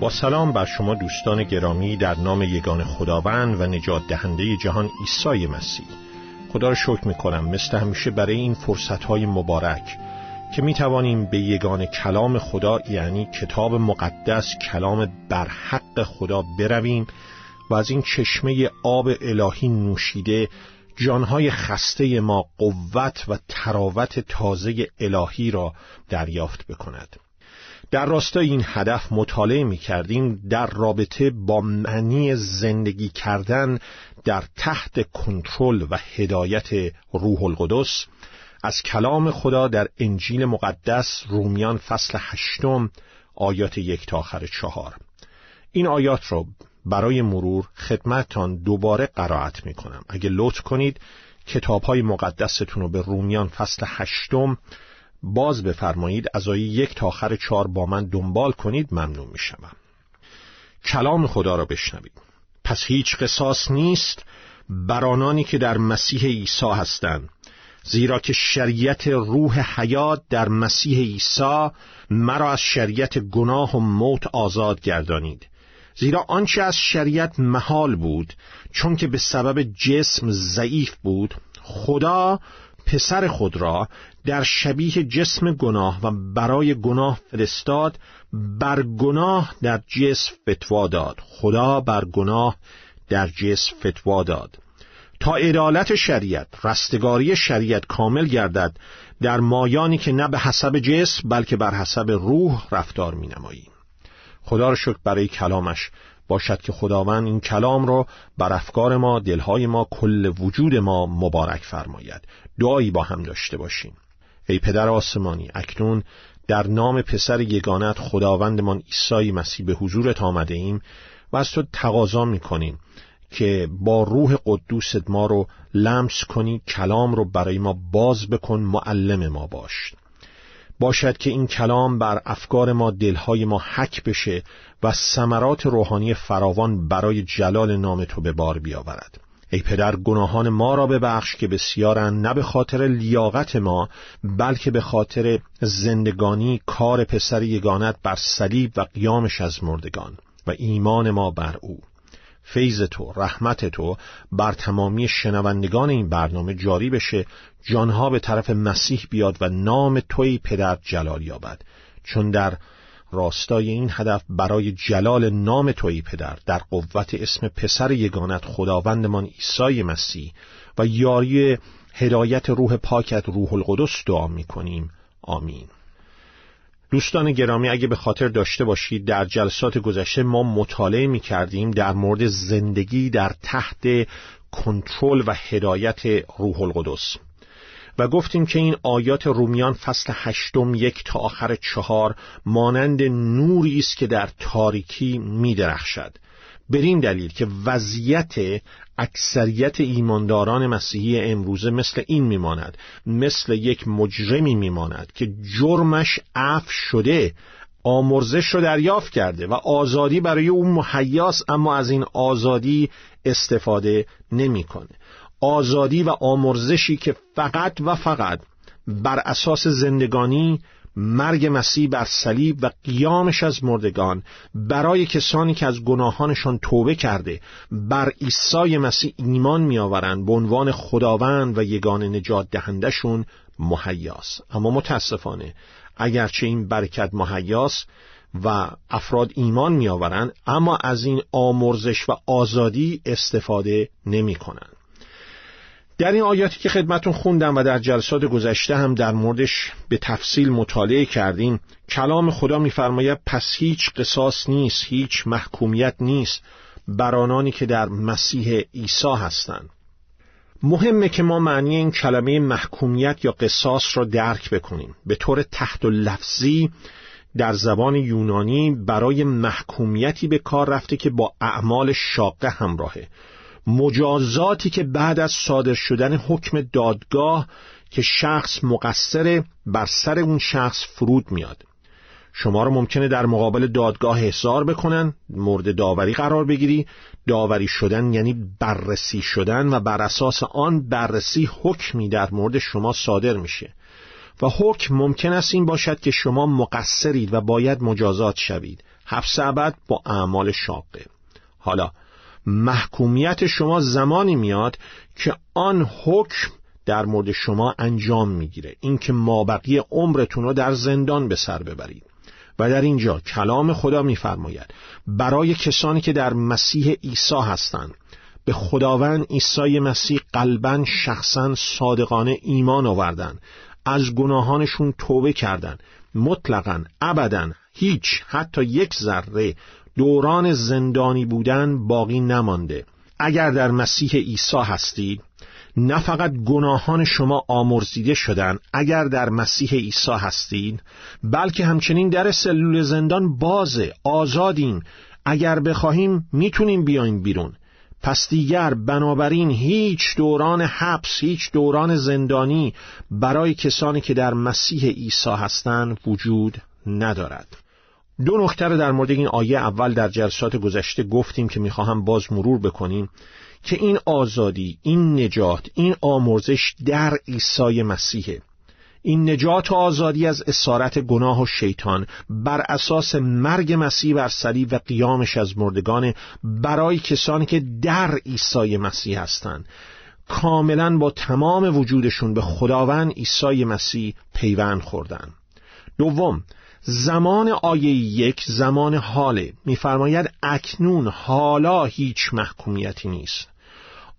با سلام بر شما دوستان گرامی در نام یگان خداوند و نجات دهنده جهان عیسی مسیح. خدا را شکر می کنم مثل همیشه برای این فرصت های مبارک که می توانیم به یگان کلام خدا یعنی کتاب مقدس کلام برحق خدا برویم و از این چشمه آب الهی نوشیده جانهای خسته ما قوت و تراوت تازه الهی را دریافت بکند. در راستای این هدف مطالعه می کردیم در رابطه با معنی زندگی کردن در تحت کنترل و هدایت روح القدس. از کلام خدا در انجیل مقدس رومیان فصل هشتم آیات یک تا آخر چهار. این آیات را برای مرور خدمتان دوباره قرائت می کنم اگه لطف کنید کتاب های مقدستون رو به رومیان فصل هشتم باز بفرمایید. از آیه یک تا آخر چهار با من دنبال کنید ممنون می شوم. کلام خدا را بشنوید. پس هیچ قصاص نیست بر آنانی که در مسیح عیسی هستند. زیرا که شریعت روح حیات در مسیح عیسی مرا از شریعت گناه و موت آزاد گردانید. زیرا آنچه از شریعت محال بود چون که به سبب جسم ضعیف بود خدا پسر خود را در شبیه جسم گناه و برای گناه فرستاد بر گناه در جسم فتوا داد. خدا بر گناه در جسم فتوا داد. تا ادالت شریعت رستگاری شریعت کامل گردد در مایانی که نه به حسب جسم بلکه بر حسب روح رفتار می نماییم خدا را شکر برای کلامش باشد که خداوند این کلام را بر افکار ما دلهای ما کل وجود ما مبارک فرماید. دعایی با هم داشته باشیم. ای پدر آسمانی اکنون در نام پسر یگانت خداوندمان عیسی مسیح به حضورت آمده ایم و از تو تقاضا می‌کنیم که با روح قدوست ما رو لمس کنی کلام رو برای ما باز بکن معلم ما باش. باشد که این کلام بر افکار ما دلهای ما حک بشه و ثمرات روحانی فراوان برای جلال نام تو به بار بیاورد. ای پدر گناهان ما را ببخش که بسیارن نه به خاطر لیاقت ما بلکه به خاطر زندگانی کار پسر یگانت بر صلیب و قیامش از مردگان و ایمان ما بر او. فیض تو رحمت تو بر تمامی شنوندگان این برنامه جاری بشه جانها به طرف مسیح بیاد و نام توی پدر جلال یابد. چون در راستای این هدف برای جلال نام توی پدر در قوت اسم پسر یگانت خداوندمان عیسی مسیح و یاری هدایت روح پاکت روح القدس دعا می کنیم آمین. دوستان گرامی اگه به خاطر داشته باشید در جلسات گذشته ما مطالعه می کردیم در مورد زندگی در تحت کنترل و هدایت روح القدس. و گفتیم که این آیات رومیان فصل هشتم یک تا آخر چهار مانند نوری است که در تاریکی می درخشد بر این دلیل که وضعیت اکثریت ایمانداران مسیحی امروزه مثل این میماند مثل یک مجرمی میماند که جرمش عف شده آمرزش رو دریافت کرده و آزادی برای اون مهیاس اما از این آزادی استفاده نمی‌کنه. آزادی و آمرزشی که فقط و فقط بر اساس زندگانی مرگ مسیح بر صلیب و قیامش از مردگان برای کسانی که از گناهانشان توبه کرده بر عیسی مسیح ایمان میآورند به عنوان خداوند و یگان نجات دهندشون مهیاس. اما متاسفانه اگرچه این برکت مهیاس و افراد ایمان میآورند اما از این آمرزش و آزادی استفاده نمی کنند در این آیاتی که خدمتون خوندم و در جلسات گذشته هم در موردش به تفصیل مطالعه کردیم کلام خدا میفرماید پس هیچ قصاص نیست هیچ محکومیت نیست بر آنانی که در مسیح عیسی هستند. مهمه که ما معنی این کلمه محکومیت یا قصاص را درک بکنیم. به طور تحت و لفظی در زبان یونانی برای محکومیتی به کار رفته که با اعمال شاقه همراهه. مجازاتی که بعد از صادر شدن حکم دادگاه که شخص مقصر بر سر اون شخص فرود میاد. شما رو ممکنه در مقابل دادگاه احضار بکنن مورد داوری قرار بگیری. داوری شدن یعنی بررسی شدن و بر اساس آن بررسی حکمی در مورد شما صادر میشه. و حکم ممکن است این باشد که شما مقصرید و باید مجازات شوید. حبس ابد با اعمال شاقه. حالا محکومیت شما زمانی میاد که آن حکم در مورد شما انجام می‌گیره. اینکه مابقی عمرتون رو در زندان به سر ببرید. و در اینجا کلام خدا میفرماید برای کسانی که در مسیح عیسی هستند به خداوند عیسی مسیح قلبا شخصا صادقانه ایمان آوردن از گناهانشون توبه کردند. مطلقا ابدا هیچ حتی یک ذره دوران زندانی بودن باقی نمانده. اگر در مسیح عیسی هستید نه فقط گناهان شما آمرزیده شدن اگر در مسیح عیسی هستید بلکه همچنین در سلول زندان بازه آزادیم اگر بخواهیم می‌تونیم بیایم بیرون. پس دیگر بنابراین هیچ دوران حبس هیچ دوران زندانی برای کسانی که در مسیح عیسی هستند وجود ندارد. دو نکته در مورد این آیه اول در جلسات گذشته گفتیم که می‌خواهم باز مرور بکنیم که این آزادی این نجات این آمرزش در عیسی مسیحه این نجات و آزادی از اسارت گناه و شیطان بر اساس مرگ مسیح بر صلیب و قیامش از مردگان برای کسانی که در عیسی مسیح هستند. کاملا با تمام وجودشون به خداوند عیسی مسیح پیوند خوردن. دوم زمان آیه یک زمان حاله. میفرماید اکنون حالا هیچ محکومیتی نیست.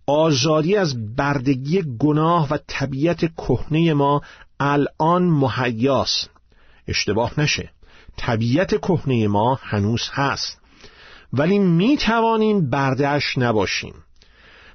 آزادی از بردگی گناه و طبیعت کهنه ما الان مهیاست. اشتباه نشه. طبیعت کهنه ما هنوز هست. ولی می توانیم بردش نباشیم.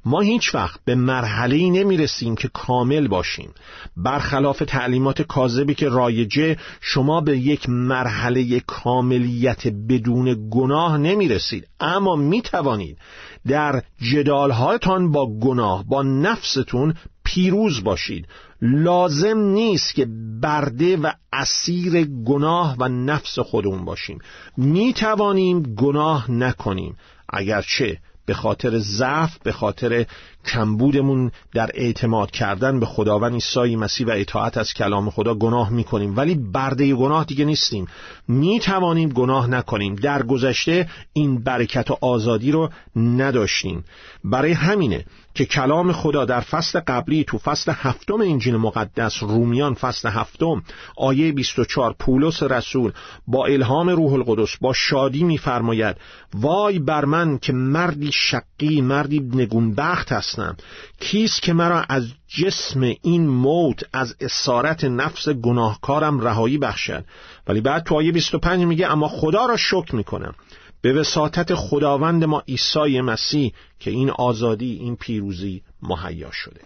ما هیچ وقت به مرحله ای نمی رسیم که کامل باشیم. برخلاف تعلیمات کاذبی که رایجه شما به یک مرحله کاملیت بدون گناه نمی رسید اما می توانید در جدالهایتان با گناه با نفستون پیروز باشید. لازم نیست که برده و اسیر گناه و نفس خودمون باشیم. می توانیم گناه نکنیم. اگرچه به خاطر ضعف به خاطر کمبودمون در اعتماد کردن به خداوند عیسی مسیح و اطاعت از کلام خدا گناه می‌کنیم. ولی برده گناه دیگه نیستیم. می‌توانیم گناه نکنیم. در گذشته این برکت و آزادی رو نداشتیم. برای همینه که کلام خدا در فصل قبلی تو فصل هفتم انجیل مقدس رومیان فصل هفتم آیه 24 پولس رسول با الهام روح القدس با شادی میفرماید وای بر من که مردی شقی مردی نگونبخت هستم کیست که مرا از جسم این موت از اسارت نفس گناهکارم رهایی بخشد؟ ولی بعد تو آیه 25 میگه اما خدا را شکر می‌کنم. به وساطت خداوند ما عیسی مسیح که این آزادی این پیروزی مهیا شده.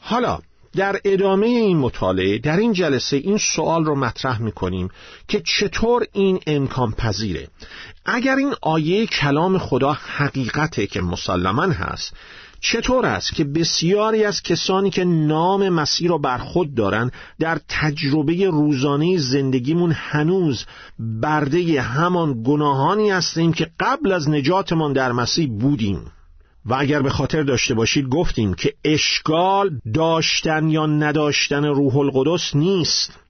حالا در ادامه این مطالعه در این جلسه این سوال رو مطرح می‌کنیم که چطور این امکان پذیره. اگر این آیه کلام خدا حقیقته که مسلما هست چطور است که بسیاری از کسانی که نام مسیح را بر خود دارند در تجربه روزانه زندگیمون هنوز برده همان گناهانی هستیم که قبل از نجاتمان در مسیح بودیم. و اگر به خاطر داشته باشید گفتیم که اشکال داشتن یا نداشتن روح القدس نیست.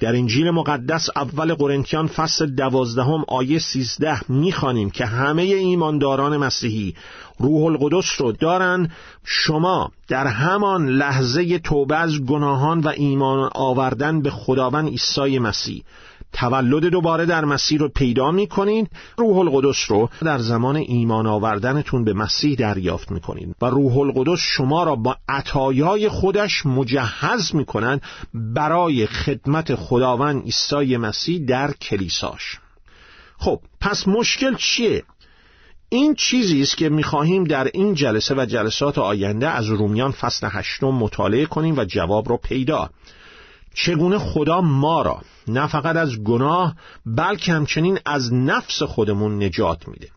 در انجیل مقدس اول قرنتیان فصل دوازدهم آیه سیزده می‌خوانیم که همه ایمانداران مسیحی روح القدس رو دارن. شما در همان لحظه توبه از گناهان و ایمان آوردن به خداوند عیسی مسیح. تولد دوباره در مسیح رو پیدا می کنید روح القدس رو در زمان ایمان آوردنتون به مسیح دریافت می کنید و روح القدس شما را با عطایای خودش مجهز می کنند برای خدمت خداوند عیسی مسیح در کلیساش. خب پس مشکل چیه؟ این چیزی است که می‌خواهیم در این جلسه و جلسات آینده از رومیان فصل هشتم مطالعه کنیم و جواب رو پیدا چگونه خدا ما را نه فقط از گناه بلکه همچنین از نفس خودمون نجات میده.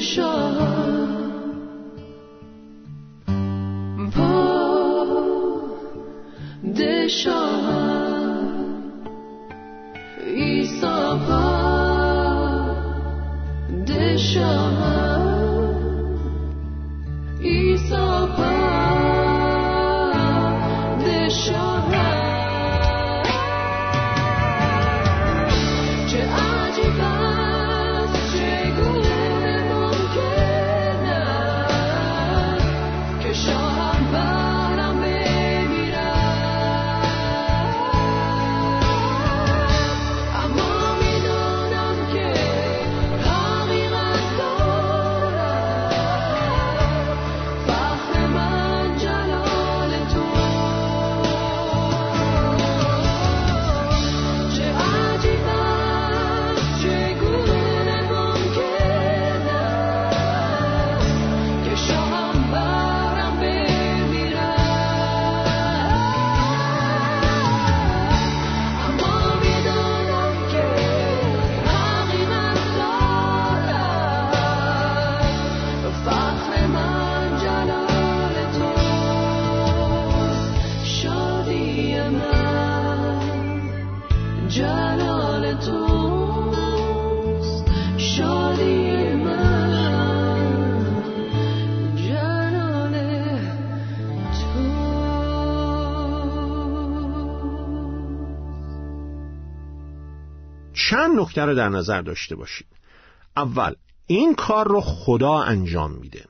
shore. چند نکته رو در نظر داشته باشید. اول این کار رو خدا انجام میده.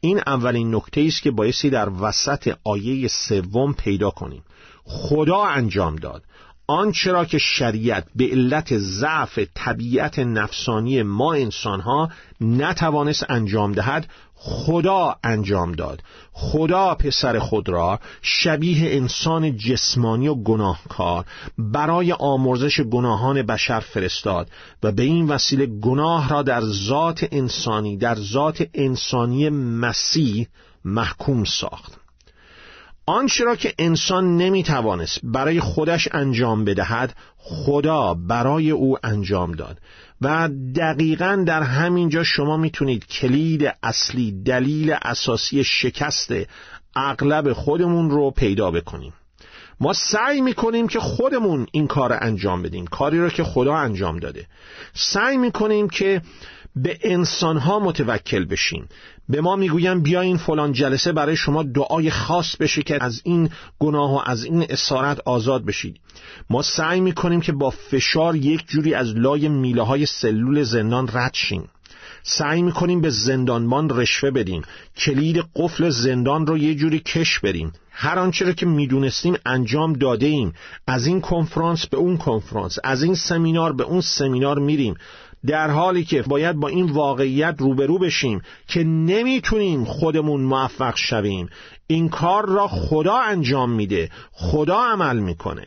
این اولین نکته است که بایستی در وسط آیه سوم پیدا کنیم. خدا انجام داد. آنچه را که شریعت به علت ضعف طبیعت نفسانی ما انسانها نتوانست انجام دهد خدا انجام داد. خدا پسر خود را شبیه انسان جسمانی و گناهکار برای آمرزش گناهان بشر فرستاد و به این وسیله گناه را در ذات انسانی در ذات انسانی مسیح محکوم ساخت. آنچه را که انسان نمی‌توانست برای خودش انجام بدهد خدا برای او انجام داد. و دقیقا در همین جا شما می‌تونید کلید اصلی دلیل اساسی شکست اغلب خودمون رو پیدا بکنیم. ما سعی می‌کنیم که خودمون این کار انجام بدیم کاری رو که خدا انجام داده. سعی می‌کنیم که به انسانها متوکل بشیم به ما می‌گویم بیا این فلان جلسه برای شما دعای خاص بشه که از این گناه و از این اسارت آزاد بشید. ما سعی می‌کنیم که با فشار یک جوری از لای میله های سلول زندان رد شیم. سعی می‌کنیم به زندانبان رشوه بدیم. کلید قفل زندان رو یه جوری کش بریم. هر آنچه را که می‌دونستیم انجام داده ایم از این کنفرانس به اون کنفرانس. از این سمینار به اون سمینار میریم. در حالی که باید با این واقعیت روبرو بشیم که نمی‌تونیم خودمون موفق شویم. این کار را خدا انجام میده. خدا عمل می‌کنه.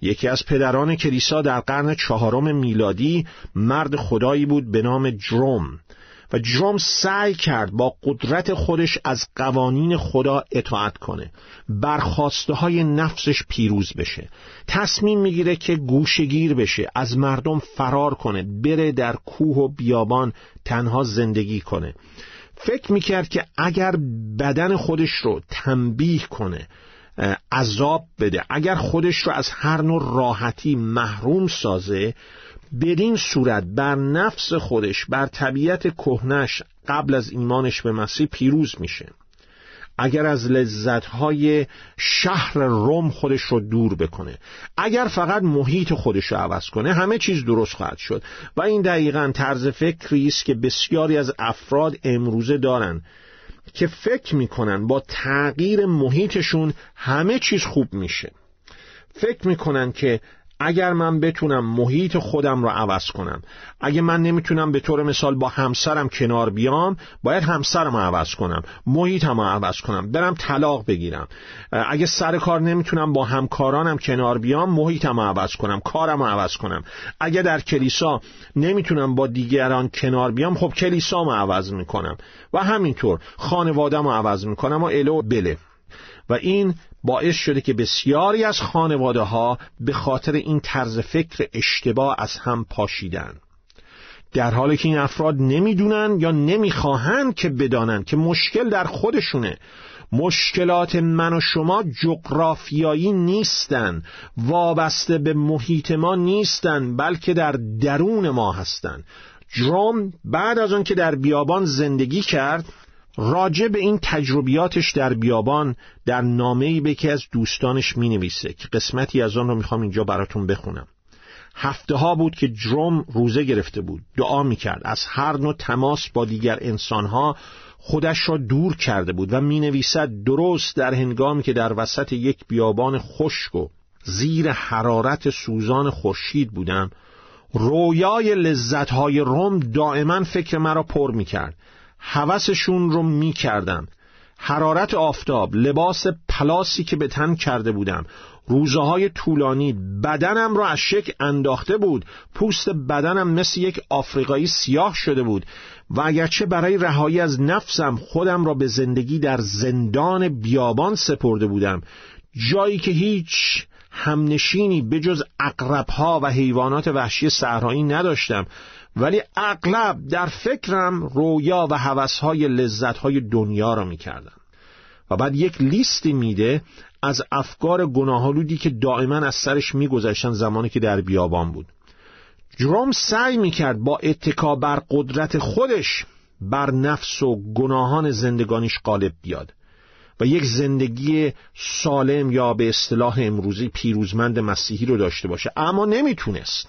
یکی از پدران کلیسا در قرن چهارم میلادی مرد خدایی بود به نام جروم. و جروم سعی کرد با قدرت خودش از قوانین خدا اطاعت کنه. برخواسته های نفسش پیروز بشه. تصمیم می‌گیره که گوشگیر بشه از مردم فرار کنه بره در کوه و بیابان تنها زندگی کنه. فکر می‌کرد که اگر بدن خودش رو تنبیه کنه عذاب بده اگر خودش رو از هر نوع راحتی محروم سازه بدین صورت بر نفس خودش بر طبیعت کهنش قبل از ایمانش به مسیح پیروز میشه. اگر از لذتهای شهر روم خودش رو دور بکنه اگر فقط محیط خودش رو عوض کنه همه چیز درست خواهد شد. و این دقیقا طرز فکری است که بسیاری از افراد امروزه دارن که فکر می‌کنن با تغییر محیطشون همه چیز خوب میشه. فکر می‌کنن که اگر من بتونم محیط خودم رو عوض کنم اگه من نمی‌تونم به طور مثال با همسرم کنار بیام باید همسرم رو عوض کنم محیطم رو عوض کنم برم طلاق بگیرم. اگه سر کار نمی‌تونم با همکارانم کنار بیام محیطم رو عوض کنم کارم رو عوض کنم. اگه در کلیسا نمی‌تونم با دیگران کنار بیام خب کلیسا عوض می‌کنم. و همینطور خانوادم رو عوض می‌کنم و الو بله. و این باعث شده که بسیاری از خانواده ها به خاطر این طرز فکر اشتباه از هم پاشیدن. در حالی که این افراد نمی‌دونن یا نمی‌خواهند که بدانند که مشکل در خودشونه. مشکلات من و شما جغرافیایی نیستن وابسته به محیط ما نیستن بلکه در درون ما هستند جروم بعد از آن که در بیابان زندگی کرد راجع به این تجربیاتش در بیابان در نامه‌ای به که از دوستانش می نویسه که قسمتی از آن رو می‌خوام اینجا براتون بخونم. هفته ها بود که جروم روزه گرفته بود. دعا می کرد از هر نوع تماس با دیگر انسانها خودش را دور کرده بود و می نویسد درست در هنگامی که در وسط یک بیابان خشک و زیر حرارت سوزان خورشید بودم رویای لذتهای روم دائما فکر مرا پر می کرد هوسشون رو می کردم حرارت آفتاب لباس پلاسی که به تن کرده بودم روزه های طولانی بدنم را از شک انداخته بود. پوست بدنم مثل یک آفریقایی سیاه شده بود. و اگرچه برای رهایی از نفسم خودم را به زندگی در زندان بیابان سپرده بودم جایی که هیچ همنشینی به جز اقربها و حیوانات وحشی صحرایی نداشتم. ولی اغلب در فکرم رویا و حوثهای لذتهای دنیا را می‌کردم و بعد یک لیستی میده از افکار گناهالودی که دائما از سرش میگذشتن زمانی که در بیابان بود. جروم سعی می‌کرد با اتکا بر قدرت خودش بر نفس و گناهان زندگانیش غالب بیاد. و یک زندگی سالم یا به اصطلاح امروزی پیروزمند مسیحی رو داشته باشه. اما نمی‌تونست.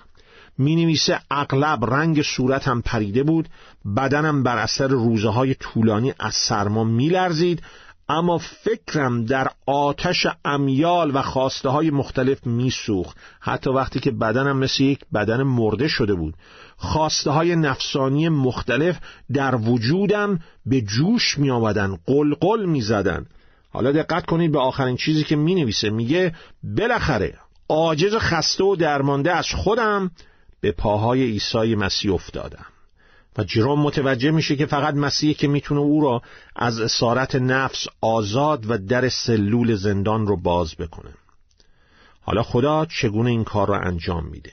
می نویسه اغلب رنگ صورتم پریده بود بدنم بر اثر روزه های طولانی از سرما می لرزید اما فکرم در آتش امیال و خواسته های مختلف می سوخت حتی وقتی که بدنم مثل یک بدن مرده شده بود. خواسته های نفسانی مختلف در وجودم به جوش می آمدن قلقل می زدن حالا دقت کنید به آخرین چیزی که می نویسه میگه بالاخره عاجز خسته و درمانده از خودم به پاهای عیسی مسیح افتادم. و جرام متوجه میشه که فقط مسیحی که می‌تونه او را از اسارت نفس آزاد و در سلول زندان رو باز بکنه. حالا خدا چگونه این کار را انجام میده؟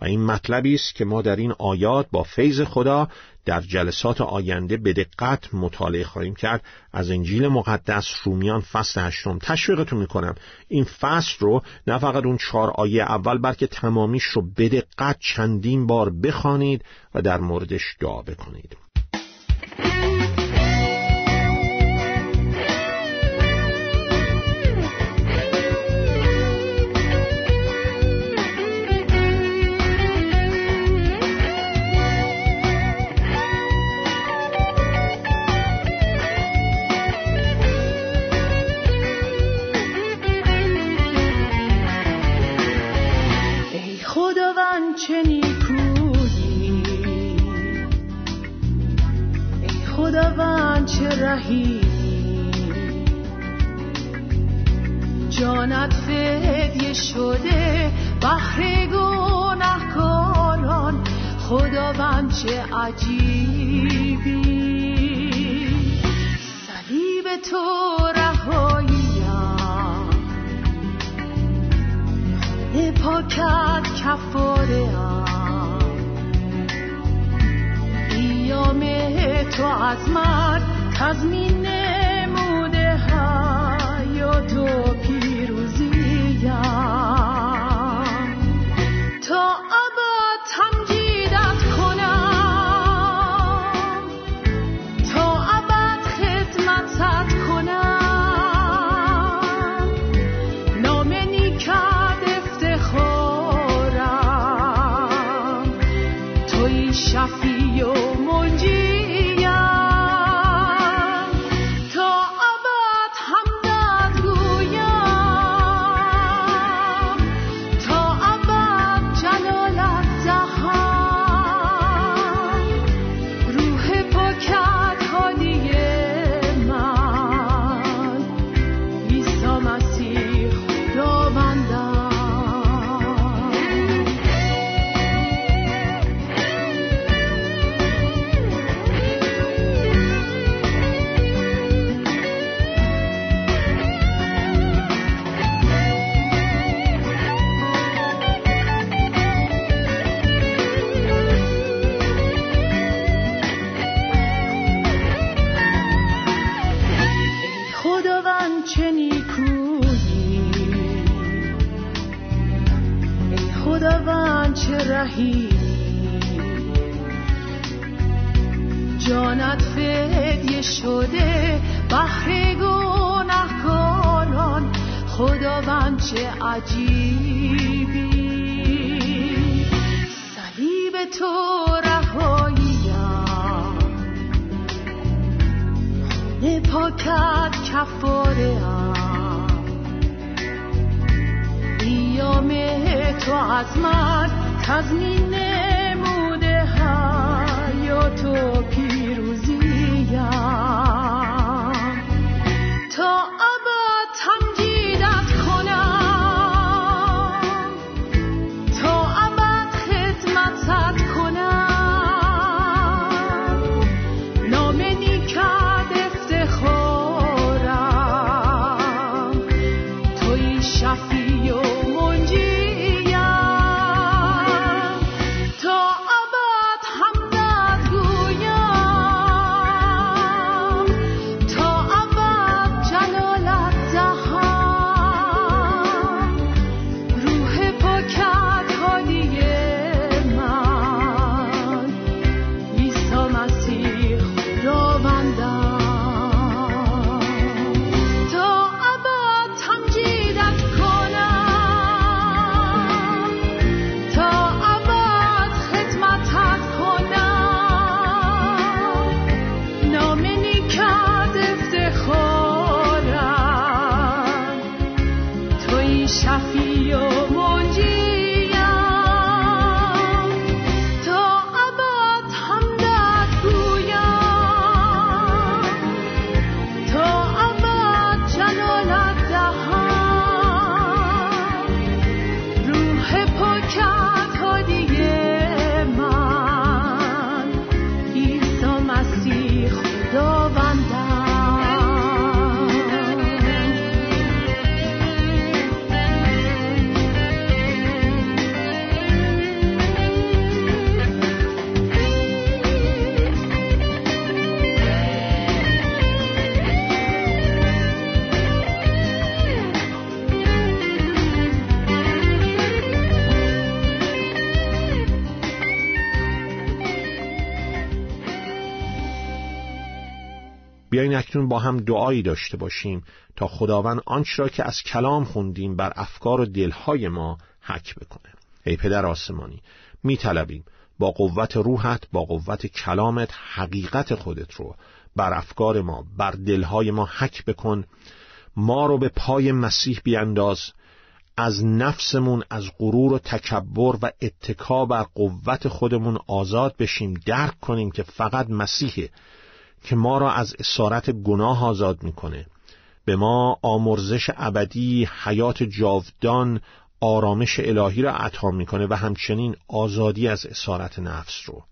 و این مطلبی است که ما در این آیات با فیض خدا در جلسات آینده به دقت مطالعه خواهیم کرد. از انجیل مقدس رومیان فصل هشتم. تشویقتون می‌کنم. این فصل رو نه فقط اون چهار آیه اول بلکه تمامیش رو به دقت چندین بار بخوانید و در موردش دعا بکنید. چه عجیبی. صلیب تو رهاییم پاکت کفاره ایام تو از من تزمین نموده حیات پیروزیم خداوند چه رحیمی جانت فدیه شده بهر گناهکاران. خداوند چه عجیبی. صلیب تو رهاییم خون پاکت کفاره ایام تو از من تزمین نموده حیات و پیروزیم توی بیاین اکنون با هم دعایی داشته باشیم تا خداوند آنچه را که از کلام خوندیم بر افکار و دلهای ما حک بکنه. ای پدر آسمانی میطلبیم با قوت روحت با قوت کلامت حقیقت خودت رو بر افکار ما بر دلهای ما حک بکن. ما رو به پای مسیح بیانداز. از نفسمون از غرور و تکبر و اتکا بر قوت خودمون آزاد بشیم. درک کنیم که فقط مسیحه که ما را از اسارت گناه آزاد می‌کنه. به ما آمرزش ابدی حیات جاودان آرامش الهی را عطا می‌کنه و همچنین آزادی از اسارت نفس رو.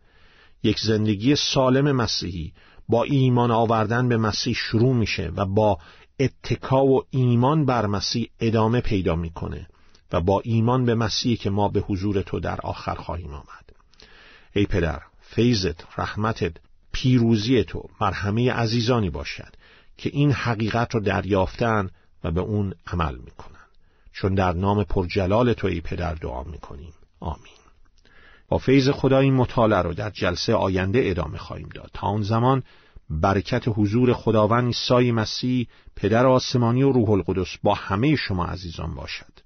یک زندگی سالم مسیحی با ایمان آوردن به مسیح شروع میشه و با اتکا و ایمان بر مسیح ادامه پیدا می‌کنه و با ایمان به مسیح که ما به حضور تو در آخر خواهیم آمد. ای پدر فیضت رحمتت پیروزی تو بر همه عزیزانی باشد که این حقیقت رو دریافتن و به اون عمل می‌کنن. چون در نام پرجلال تو ای پدر دعا می‌کنیم. آمین. با فیض خدا این مطالعه رو در جلسه آینده ادامه خواهیم داد. تا آن زمان برکت حضور خداوند عیسی مسیح پدر آسمانی و روح القدس با همه شما عزیزان باشد.